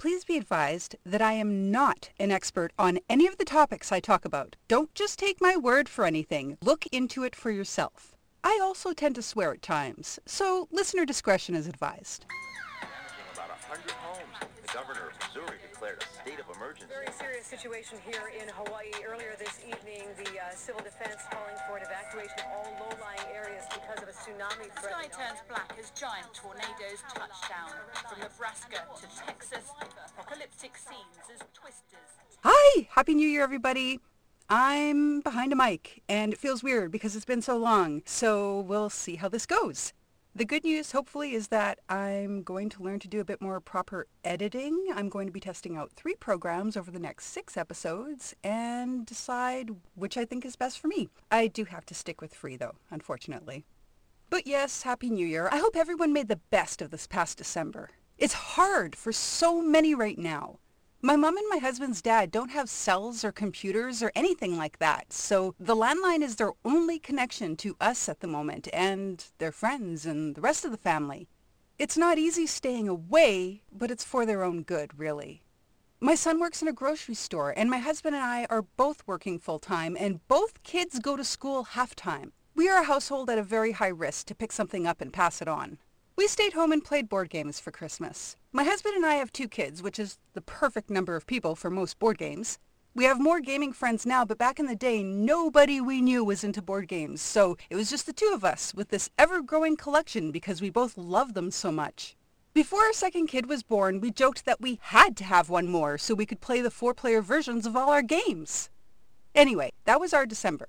Please be advised that I am not an expert on any of the topics I talk about. Don't just take my word for anything. Look into it for yourself. I also tend to swear at times, so listener discretion is advised. Damaging about 100 homes. The governor of Missouri declared a state of emergency. Very serious situation here in Hawaii. Earlier this evening, the uh, civil defense calling for an evacuation of all low-lying areas because of a tsunami The sky turns black as giant tornadoes touch down. From Nebraska to Texas, apocalyptic scenes as twisters. Hi! Happy New Year, everybody! I'm behind a mic, and it feels weird because it's been so long, so we'll see how this goes. The good news, hopefully, is that I'm going to learn to do a bit more proper editing. I'm going to be testing out three programs over the next six episodes and decide which I think is best for me. I do have to stick with free, though, unfortunately. But yes, Happy New Year. I hope everyone made the best of this past December. It's hard for so many right now. My mom and my husband's dad don't have cells or computers or anything like that, so the landline is their only connection to us at the moment and their friends and the rest of the family. It's not easy staying away, but it's for their own good, really. My son works in a grocery store, and my husband and I are both working full-time, and both kids go to school half-time. We are a household at a very high risk to pick something up and pass it on. We stayed home and played board games for Christmas. My husband and I have two kids, which is the perfect number of people for most board games. We have more gaming friends now, but back in the day, nobody we knew was into board games, so it was just the two of us with this ever-growing collection because we both love them so much. Before our second kid was born, we joked that we had to have one more so we could play the four-player versions of all our games. Anyway, that was our December.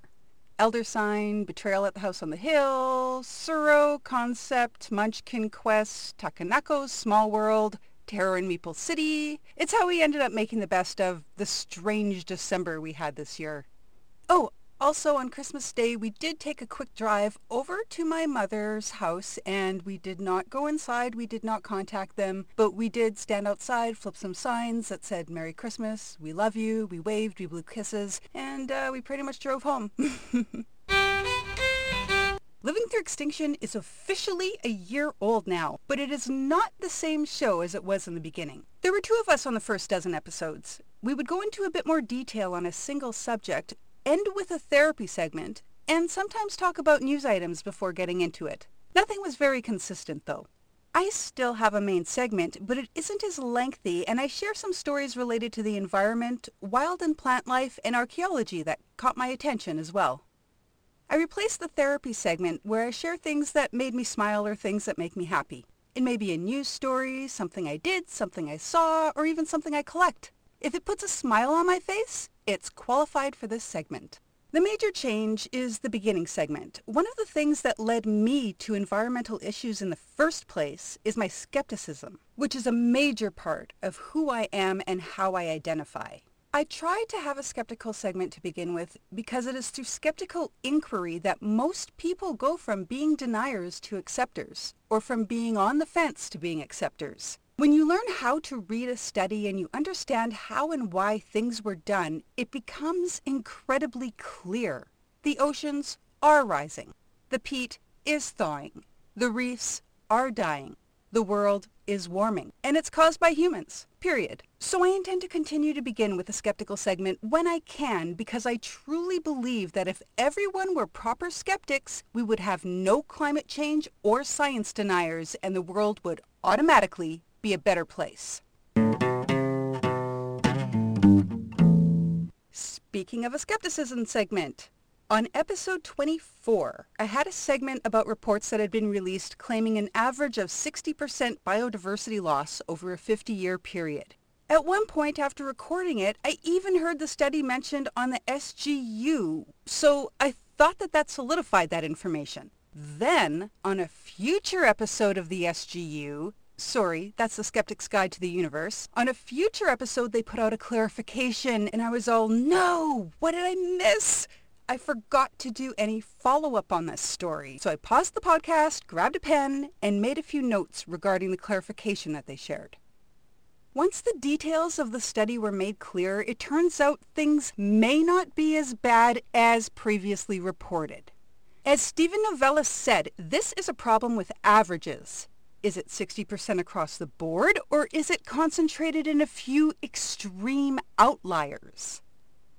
Elder Sign, Betrayal at the House on the Hill, Tsuro, Concept, Munchkin Quest, Takenoko, Small World, Terror in Meeple City. It's how we ended up making the best of the strange December we had this year. Oh, also on Christmas Day, we did take a quick drive over to my mother's house and we did not go inside. We did not contact them, but we did stand outside, flip some signs that said Merry Christmas, we love you, we waved, we blew kisses, and uh, we pretty much drove home. Living Through Extinction is officially a year old now, but it is not the same show as it was in the beginning. There were two of us on the first dozen episodes. We would go into a bit more detail on a single subject, end with a therapy segment, and sometimes talk about news items before getting into it. Nothing was very consistent though. I still have a main segment, but it isn't as lengthy, and I share some stories related to the environment, wild and plant life, and archaeology that caught my attention as well. I replaced the therapy segment where I share things that made me smile or things that make me happy. It may be a news story, something I did, something I saw, or even something I collect. If it puts a smile on my face, it's qualified for this segment. The major change is the beginning segment. One of the things that led me to environmental issues in the first place is my skepticism, which is a major part of who I am and how I identify. I tried to have a skeptical segment to begin with because it is through skeptical inquiry that most people go from being deniers to acceptors, or from being on the fence to being acceptors. When you learn how to read a study and you understand how and why things were done, it becomes incredibly clear. The oceans are rising. The peat is thawing. The reefs are dying. The world is warming, and it's caused by humans, period. So I intend to continue to begin with a skeptical segment when I can because I truly believe that if everyone were proper skeptics, we would have no climate change or science deniers and the world would automatically be a better place. Speaking of a skepticism segment, on episode 24, I had a segment about reports that had been released claiming an average of 60% biodiversity loss over a 50-year period. At one point after recording it, I even heard the study mentioned on the SGU, so I thought that that solidified that information. Then, on a future episode of the SGU, sorry, that's the Skeptic's Guide to the Universe, on a future episode they put out a clarification and I was all, no, what did I miss? I forgot to do any follow-up on this story. So I paused the podcast, grabbed a pen, and made a few notes regarding the clarification that they shared. Once the details of the study were made clear, it turns out things may not be as bad as previously reported. As Steven Novella said, this is a problem with averages. Is it 60% across the board, or is it concentrated in a few extreme outliers?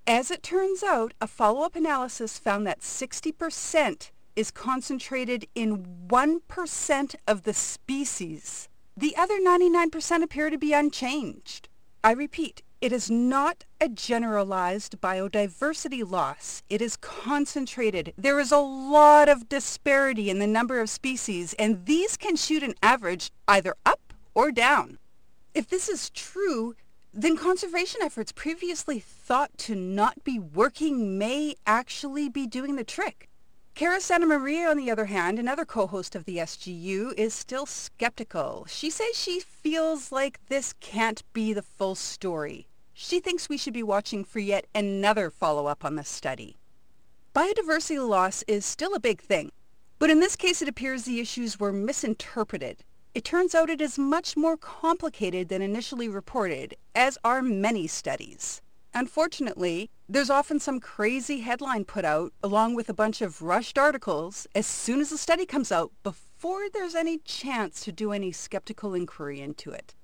As it turns out, a follow-up analysis found that 60% is concentrated in 1% of the species. The other 99% appear to be unchanged. I repeat, it is not a generalized biodiversity loss. It is concentrated. There is a lot of disparity in the number of species, and these can shoot an average either up or down. If this is true, then conservation efforts previously thought to not be working may actually be doing the trick. Cara Santa Maria, on the other hand, another co-host of the SGU, is still skeptical. She says she feels like this can't be the full story. She thinks we should be watching for yet another follow-up on this study. Biodiversity loss is still a big thing, but in this case it appears the issues were misinterpreted. It turns out it is much more complicated than initially reported, as are many studies. Unfortunately, there's often some crazy headline put out along with a bunch of rushed articles as soon as the study comes out before there's any chance to do any skeptical inquiry into it.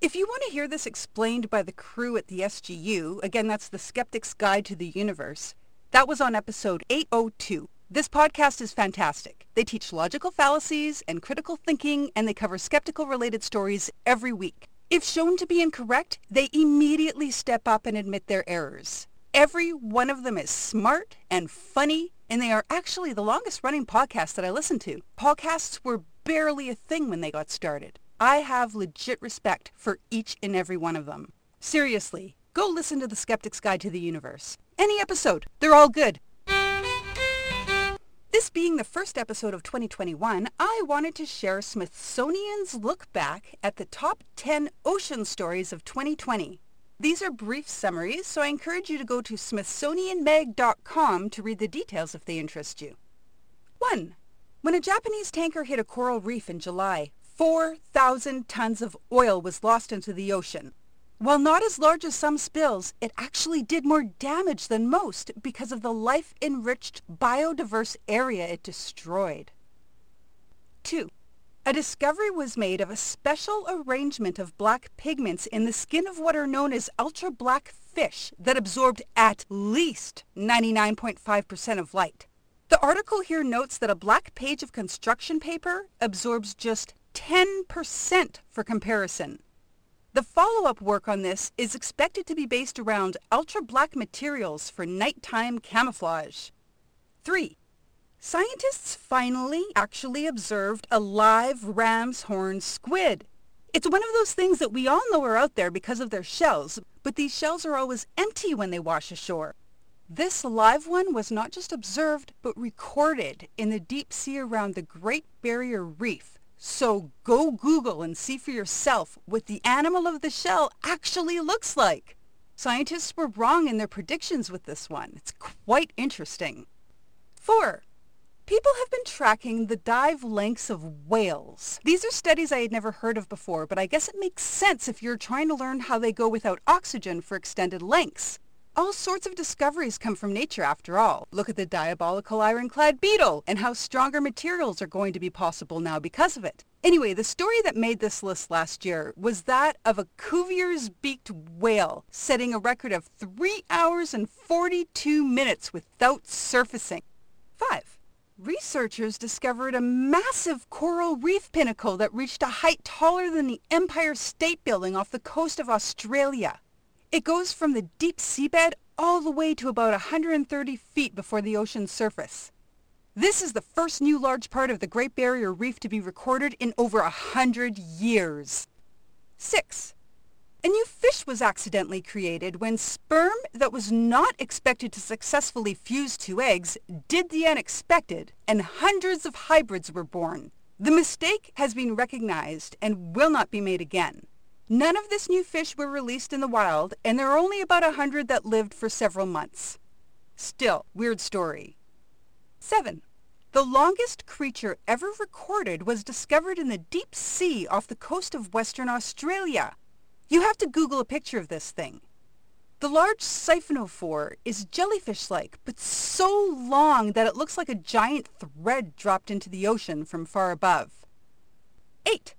If you want to hear this explained by the crew at the SGU, again, that's the Skeptic's Guide to the Universe, that was on episode 802. This podcast is fantastic. They teach logical fallacies and critical thinking, and they cover skeptical-related stories every week. If shown to be incorrect, they immediately step up and admit their errors. Every one of them is smart and funny, and they are actually the longest-running podcast that I listen to. Podcasts were barely a thing when they got started. I have legit respect for each and every one of them. Seriously, go listen to The Skeptic's Guide to the Universe. Any episode. They're all good. This being the first episode of 2021, I wanted to share Smithsonian's look back at the top 10 ocean stories of 2020. These are brief summaries, so I encourage you to go to smithsonianmag.com to read the details if they interest you. 1. When a Japanese tanker hit a coral reef in July, 4,000 tons of oil was lost into the ocean. While not as large as some spills, it actually did more damage than most because of the life-enriched biodiverse area it destroyed. 2. A discovery was made of a special arrangement of black pigments in the skin of what are known as ultra-black fish that absorbed at least 99.5% of light. The article here notes that a black page of construction paper absorbs just 10% for comparison. The follow-up work on this is expected to be based around ultra-black materials for nighttime camouflage. 3. Scientists finally actually observed a live ram's horn squid. It's one of those things that we all know are out there because of their shells, but these shells are always empty when they wash ashore. This live one was not just observed, but recorded in the deep sea around the Great Barrier Reef so go Google and see for yourself what the animal of the shell actually looks like. Scientists were wrong in their predictions with this one. It's quite interesting. 4. People have been tracking the dive lengths of whales. These are studies I had never heard of before, but I guess it makes sense if you're trying to learn how they go without oxygen for extended lengths. All sorts of discoveries come from nature after all. Look at the diabolical ironclad beetle and how stronger materials are going to be possible now because of it. Anyway, the story that made this list last year was that of a Cuvier's beaked whale setting a record of 3 hours and 42 minutes without surfacing. 5. Researchers discovered a massive coral reef pinnacle that reached a height taller than the Empire State Building off the coast of Australia. It goes from the deep seabed all the way to about 130 feet before the ocean's surface. This is the first new large part of the Great Barrier Reef to be recorded in over a hundred years. 6. A new fish was accidentally created when sperm that was not expected to successfully fuse two eggs did the unexpected, and hundreds of hybrids were born. The mistake has been recognized and will not be made again. None of this new fish were released in the wild, and there are only about a hundred that lived for several months. Still, weird story. 7. The longest creature ever recorded was discovered in the deep sea off the coast of Western Australia. You have to Google a picture of this thing. The large siphonophore is jellyfish-like, but so long that it looks like a giant thread dropped into the ocean from far above. 8.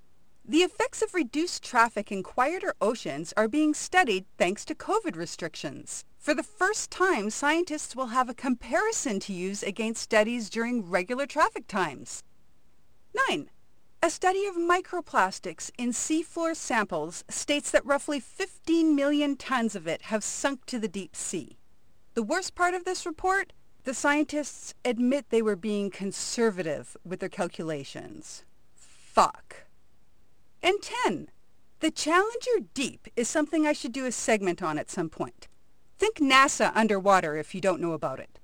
The effects of reduced traffic in quieter oceans are being studied thanks to COVID restrictions. For the first time, scientists will have a comparison to use against studies during regular traffic times. 9. A study of microplastics in seafloor samples states that roughly 15 million tons of it have sunk to the deep sea. The worst part of this report? The scientists admit they were being conservative with their calculations. Fuck. And 10. The Challenger Deep is something I should do a segment on at some point. Think NASA underwater if you don't know about it.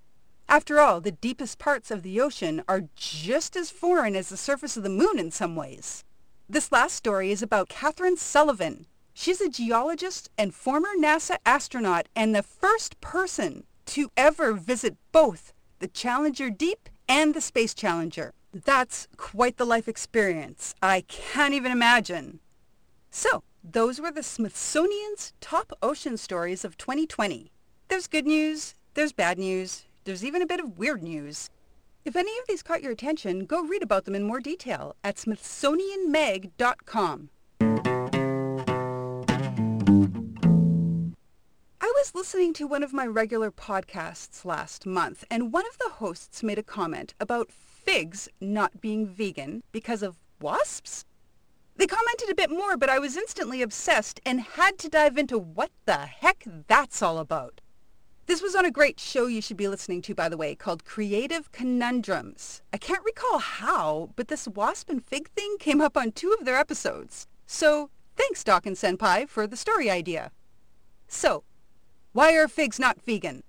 After all, the deepest parts of the ocean are just as foreign as the surface of the moon in some ways. This last story is about Kathryn Sullivan. She's a geologist and former NASA astronaut and the first person to ever visit both the Challenger Deep and the Space Challenger. That's quite the life experience. I can't even imagine. So, those were the Smithsonian's top ocean stories of 2020. There's good news, there's bad news, there's even a bit of weird news. If any of these caught your attention, go read about them in more detail at smithsonianmag.com. was listening to one of my regular podcasts last month, and one of the hosts made a comment about figs not being vegan because of wasps. They commented a bit more, but I was instantly obsessed and had to dive into what the heck that's all about. This was on a great show you should be listening to, by the way, called Creative Conundrums. I can't recall how, but this wasp and fig thing came up on two of their episodes. So thanks, Doc and Senpai, for the story idea. So, why are figs not vegan?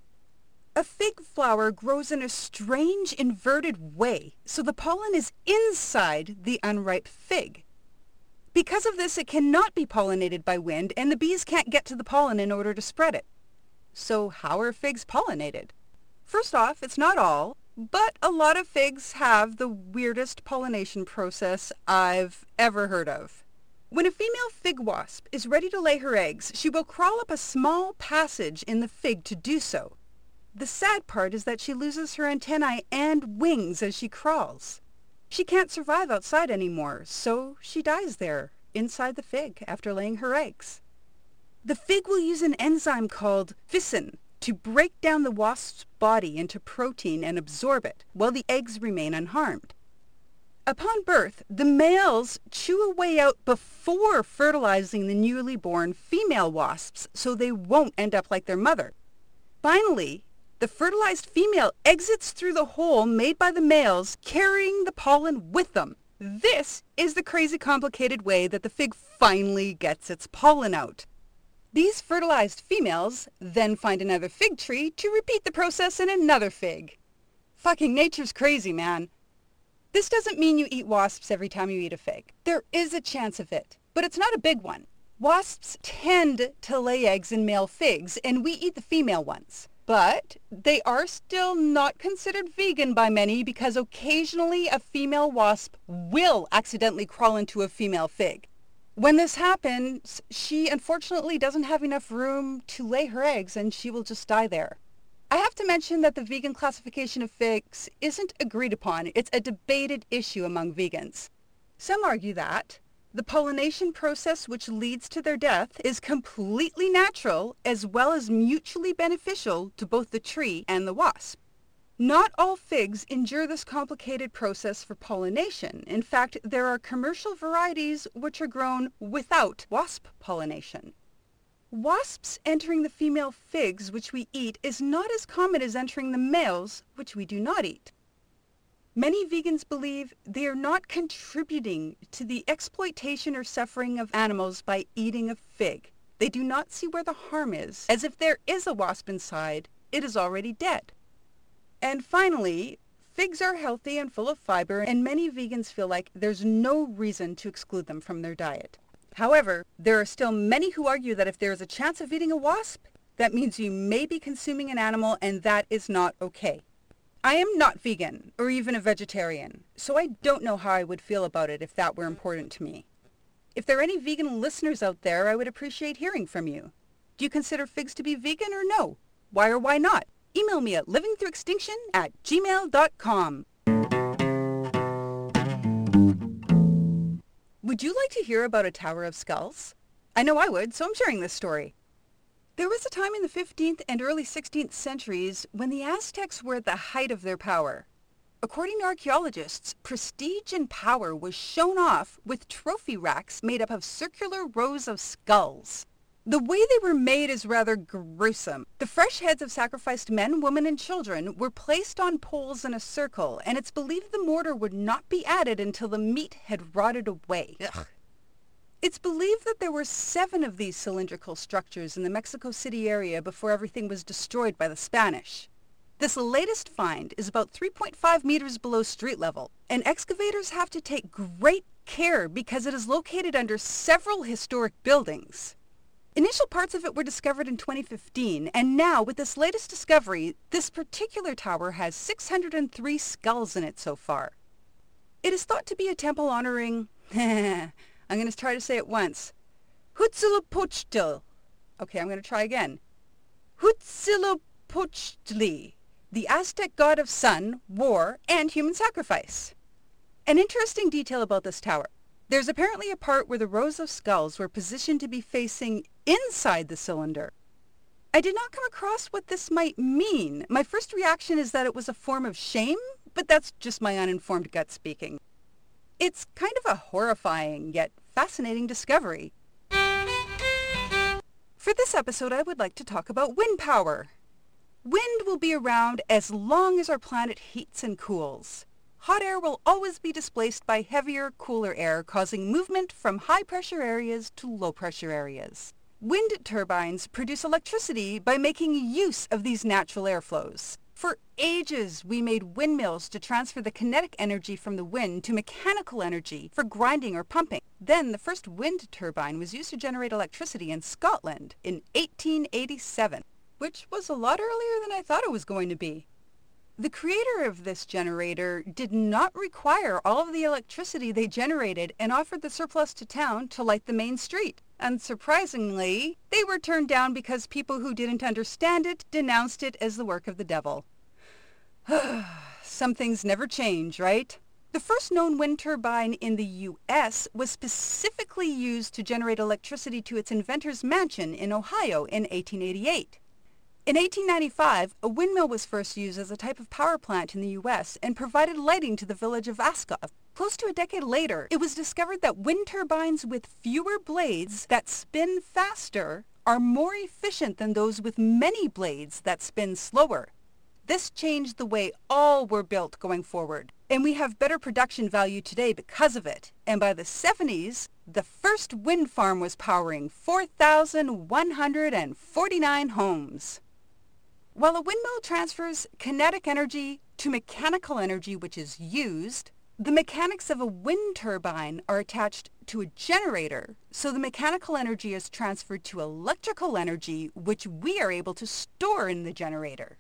A fig flower grows in a strange inverted way, so the pollen is inside the unripe fig. Because of this, it cannot be pollinated by wind, and the bees can't get to the pollen in order to spread it. So how are figs pollinated? First off, it's not all, but a lot of figs have the weirdest pollination process I've ever heard of. When a female fig wasp is ready to lay her eggs, she will crawl up a small passage in the fig to do so. The sad part is that she loses her antennae and wings as she crawls. She can't survive outside anymore, so she dies there, inside the fig, after laying her eggs. The fig will use an enzyme called ficin to break down the wasp's body into protein and absorb it, while the eggs remain unharmed. Upon birth, the males chew a way out before fertilizing the newly born female wasps so they won't end up like their mother. Finally, the fertilized female exits through the hole made by the males, carrying the pollen with them. This is the crazy complicated way that the fig finally gets its pollen out. These fertilized females then find another fig tree to repeat the process in another fig. Fucking nature's crazy, man. This doesn't mean you eat wasps every time you eat a fig. There is a chance of it, but it's not a big one. Wasps tend to lay eggs in male figs, and we eat the female ones. But they are still not considered vegan by many because occasionally a female wasp will accidentally crawl into a female fig. When this happens, she unfortunately doesn't have enough room to lay her eggs and she will just die there. I have to mention that the vegan classification of figs isn't agreed upon. It's a debated issue among vegans. Some argue that the pollination process which leads to their death is completely natural as well as mutually beneficial to both the tree and the wasp. Not all figs endure this complicated process for pollination. In fact, there are commercial varieties which are grown without wasp pollination. Wasps entering the female figs which we eat is not as common as entering the males which we do not eat. Many vegans believe they are not contributing to the exploitation or suffering of animals by eating a fig. They do not see where the harm is, as if there is a wasp inside, it is already dead. And finally, figs are healthy and full of fiber, and many vegans feel like there's no reason to exclude them from their diet. However, there are still many who argue that if there is a chance of eating a wasp, that means you may be consuming an animal and that is not okay. I am not vegan or even a vegetarian, so I don't know how I would feel about it if that were important to me. If there are any vegan listeners out there, I would appreciate hearing from you. Do you consider figs to be vegan or no? Why or why not? Email me at livingthroughextinction at gmail.com. Would you like to hear about a Tower of Skulls? I know I would, so I'm sharing this story. There was a time in the 15th and early 16th centuries when the Aztecs were at the height of their power. According to archaeologists, prestige and power was shown off with trophy racks made up of circular rows of skulls. The way they were made is rather gruesome. The fresh heads of sacrificed men, women, and children were placed on poles in a circle, and it's believed the mortar would not be added until the meat had rotted away. Ugh. It's believed that there were seven of these cylindrical structures in the Mexico City area before everything was destroyed by the Spanish. This latest find is about 3.5 meters below street level, and excavators have to take great care because it is located under several historic buildings. Initial parts of it were discovered in 2015, and now with this latest discovery, this particular tower has 603 skulls in it so far. It is thought to be a temple honoring, I'm going to try to say it once, Huitzilopochtli. Okay, I'm going to try again. Huitzilopochtli, the Aztec god of sun, war, and human sacrifice. An interesting detail about this tower. There's apparently a part where the rows of skulls were positioned to be facing inside the cylinder. I did not come across what this might mean. My first reaction is that it was a form of shame, but that's just my uninformed gut speaking. It's kind of a horrifying yet fascinating discovery. For this episode, I would like to talk about wind power. Wind will be around as long as our planet heats and cools hot air will always be displaced by heavier, cooler air, causing movement from high-pressure areas to low-pressure areas. Wind turbines produce electricity by making use of these natural airflows. For ages, we made windmills to transfer the kinetic energy from the wind to mechanical energy for grinding or pumping. Then the first wind turbine was used to generate electricity in Scotland in 1887, which was a lot earlier than I thought it was going to be. The creator of this generator did not require all of the electricity they generated and offered the surplus to town to light the main street. Unsurprisingly, they were turned down because people who didn't understand it denounced it as the work of the devil. Some things never change, right? The first known wind turbine in the U.S. was specifically used to generate electricity to its inventor's mansion in Ohio in 1888. In 1895, a windmill was first used as a type of power plant in the U.S. and provided lighting to the village of Askov. Close to a decade later, it was discovered that wind turbines with fewer blades that spin faster are more efficient than those with many blades that spin slower. This changed the way all were built going forward, and we have better production value today because of it. And by the 70s, the first wind farm was powering 4,149 homes. While a windmill transfers kinetic energy to mechanical energy which is used, the mechanics of a wind turbine are attached to a generator, so the mechanical energy is transferred to electrical energy which we are able to store in the generator.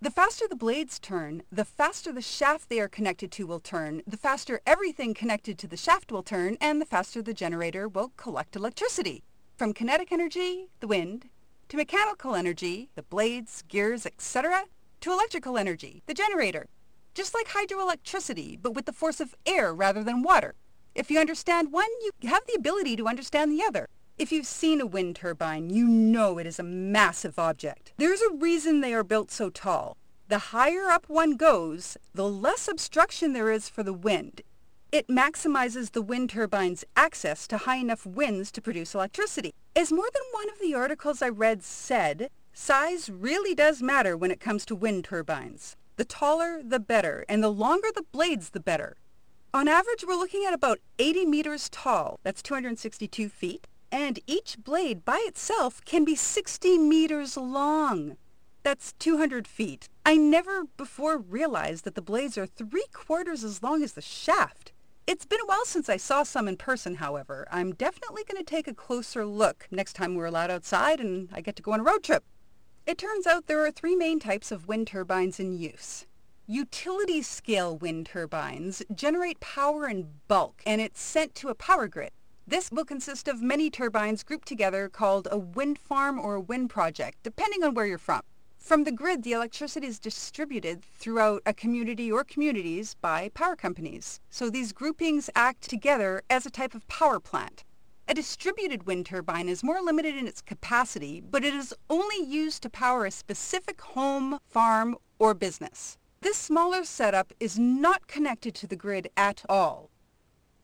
The faster the blades turn, the faster the shaft they are connected to will turn, the faster everything connected to the shaft will turn, and the faster the generator will collect electricity. From kinetic energy, the wind, to mechanical energy, the blades, gears, etc., to electrical energy, the generator. Just like hydroelectricity, but with the force of air rather than water. If you understand one, you have the ability to understand the other. If you've seen a wind turbine, you know it is a massive object. There's a reason they are built so tall. The higher up one goes, the less obstruction there is for the wind. It maximizes the wind turbine's access to high enough winds to produce electricity. As more than one of the articles I read said, size really does matter when it comes to wind turbines. The taller, the better, and the longer the blades, the better. On average, we're looking at about 80 meters tall. That's 262 feet. And each blade by itself can be 60 meters long. That's 200 feet. I never before realized that the blades are three quarters as long as the shaft. It's been a while since I saw some in person, however. I'm definitely going to take a closer look next time we're allowed outside and I get to go on a road trip. It turns out there are three main types of wind turbines in use. Utility scale wind turbines generate power in bulk and it's sent to a power grid. This will consist of many turbines grouped together called a wind farm or a wind project, depending on where you're from. From the grid, the electricity is distributed throughout a community or communities by power companies. So these groupings act together as a type of power plant. A distributed wind turbine is more limited in its capacity, but it is only used to power a specific home, farm, or business. This smaller setup is not connected to the grid at all.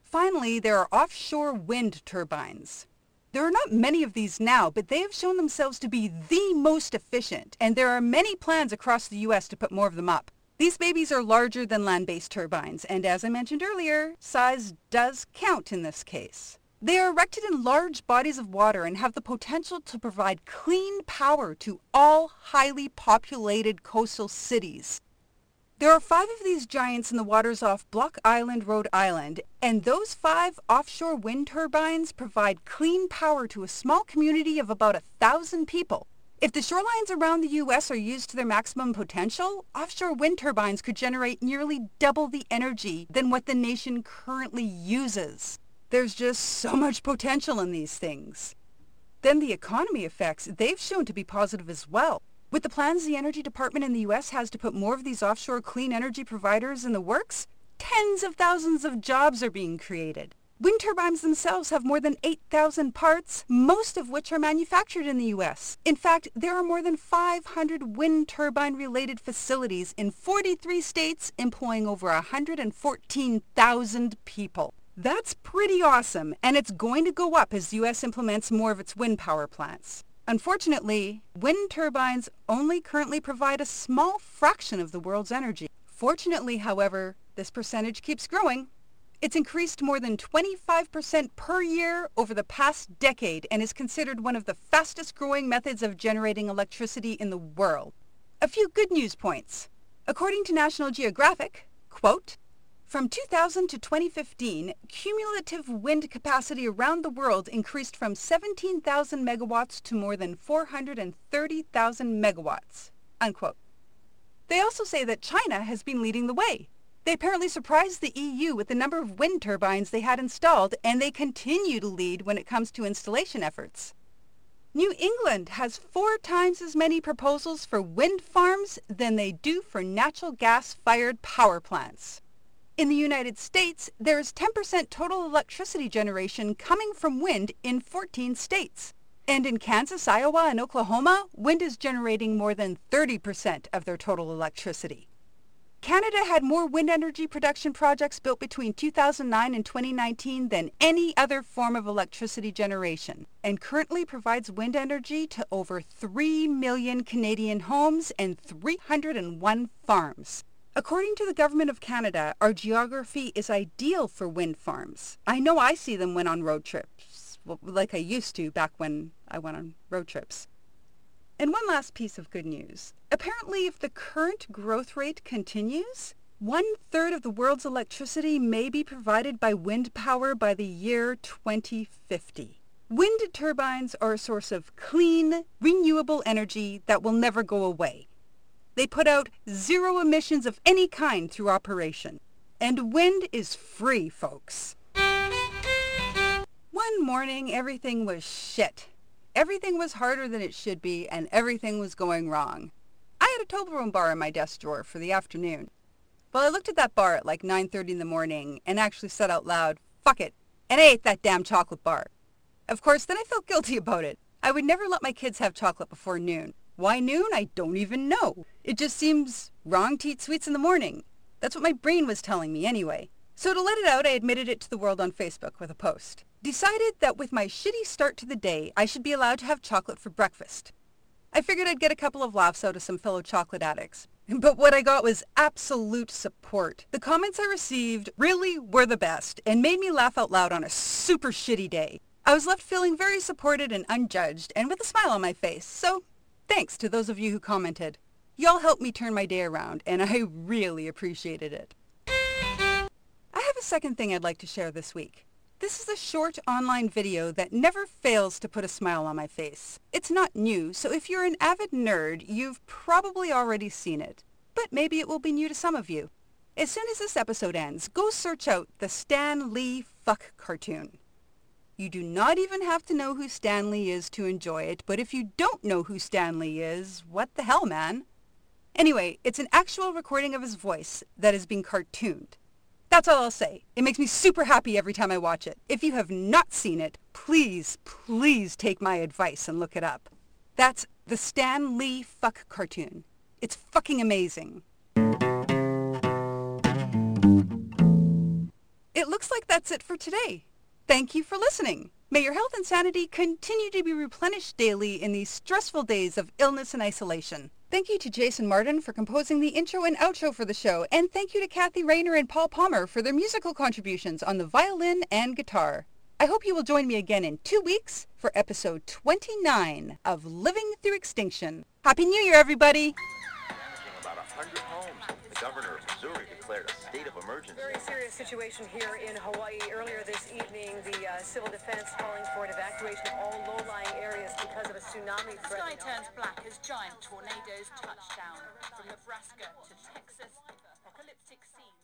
Finally, there are offshore wind turbines. There are not many of these now, but they have shown themselves to be the most efficient, and there are many plans across the U.S. to put more of them up. These babies are larger than land-based turbines, and as I mentioned earlier, size does count in this case. They are erected in large bodies of water and have the potential to provide clean power to all highly populated coastal cities. There are five of these giants in the waters off Block Island, Rhode Island, and those five offshore wind turbines provide clean power to a small community of about a thousand people. If the shorelines around the U.S. are used to their maximum potential, offshore wind turbines could generate nearly double the energy than what the nation currently uses. There's just so much potential in these things. Then the economy effects, they've shown to be positive as well. With the plans the Energy Department in the U.S. has to put more of these offshore clean energy providers in the works, tens of thousands of jobs are being created. Wind turbines themselves have more than 8,000 parts, most of which are manufactured in the U.S. In fact, there are more than 500 wind turbine-related facilities in 43 states employing over 114,000 people. That's pretty awesome, and it's going to go up as the U.S. implements more of its wind power plants. Unfortunately, wind turbines only currently provide a small fraction of the world's energy. Fortunately, however, this percentage keeps growing. It's increased more than 25% per year over the past decade and is considered one of the fastest growing methods of generating electricity in the world. A few good news points. According to National Geographic, quote, from 2000 to 2015, cumulative wind capacity around the world increased from 17,000 megawatts to more than 430,000 megawatts. Unquote. They also say that China has been leading the way. They apparently surprised the EU with the number of wind turbines they had installed, and they continue to lead when it comes to installation efforts. New England has four times as many proposals for wind farms than they do for natural gas-fired power plants. In the United States, there is 10% total electricity generation coming from wind in 14 states. And in Kansas, Iowa, and Oklahoma, wind is generating more than 30% of their total electricity. Canada had more wind energy production projects built between 2009 and 2019 than any other form of electricity generation, and currently provides wind energy to over 3 million Canadian homes and 301 farms. According to the Government of Canada, our geography is ideal for wind farms. I know I see them when on road trips, like I used to back when I went on road trips. And one last piece of good news. Apparently, if the current growth rate continues, one-third of the world's electricity may be provided by wind power by the year 2050. Wind turbines are a source of clean, renewable energy that will never go away. They put out zero emissions of any kind through operation. And wind is free, folks. One morning, everything was shit. Everything was harder than it should be, and everything was going wrong. I had a Toblerone bar in my desk drawer for the afternoon. Well, I looked at that bar at like 9.30 in the morning and actually said out loud, fuck it, and I ate that damn chocolate bar. Of course, then I felt guilty about it. I would never let my kids have chocolate before noon. Why noon? I don't even know. It just seems wrong to eat sweets in the morning. That's what my brain was telling me anyway. So to let it out, I admitted it to the world on Facebook with a post. Decided that with my shitty start to the day, I should be allowed to have chocolate for breakfast. I figured I'd get a couple of laughs out of some fellow chocolate addicts. But what I got was absolute support. The comments I received really were the best and made me laugh out loud on a super shitty day. I was left feeling very supported and unjudged and with a smile on my face, so Thanks to those of you who commented. Y'all helped me turn my day around, and I really appreciated it. I have a second thing I'd like to share this week. This is a short online video that never fails to put a smile on my face. It's not new, so if you're an avid nerd, you've probably already seen it. But maybe it will be new to some of you. As soon as this episode ends, go search out the Stan Lee Fuck cartoon. You do not even have to know who Stan Lee is to enjoy it, but if you don't know who Stan Lee is, what the hell, man? Anyway, it's an actual recording of his voice that is being cartooned. That's all I'll say. It makes me super happy every time I watch it. If you have not seen it, please, please take my advice and look it up. That's the Stan Lee fuck cartoon. It's fucking amazing. It looks like that's it for today. Thank you for listening. May your health and sanity continue to be replenished daily in these stressful days of illness and isolation. Thank you to Jason Martin for composing the intro and outro for the show, and thank you to Kathy Rayner and Paul Palmer for their musical contributions on the violin and guitar. I hope you will join me again in two weeks for episode 29 of Living Through Extinction. Happy New Year, everybody! Damaging about 100 homes. The governor of Missouri declared a state of emergency. Very serious situation here in Hawaii. Earlier this evening, the uh, civil defense calling for an evacuation of all low-lying areas because of a tsunami The sky turns black as giant tornadoes touch down from Nebraska to Texas. Apocalyptic scenes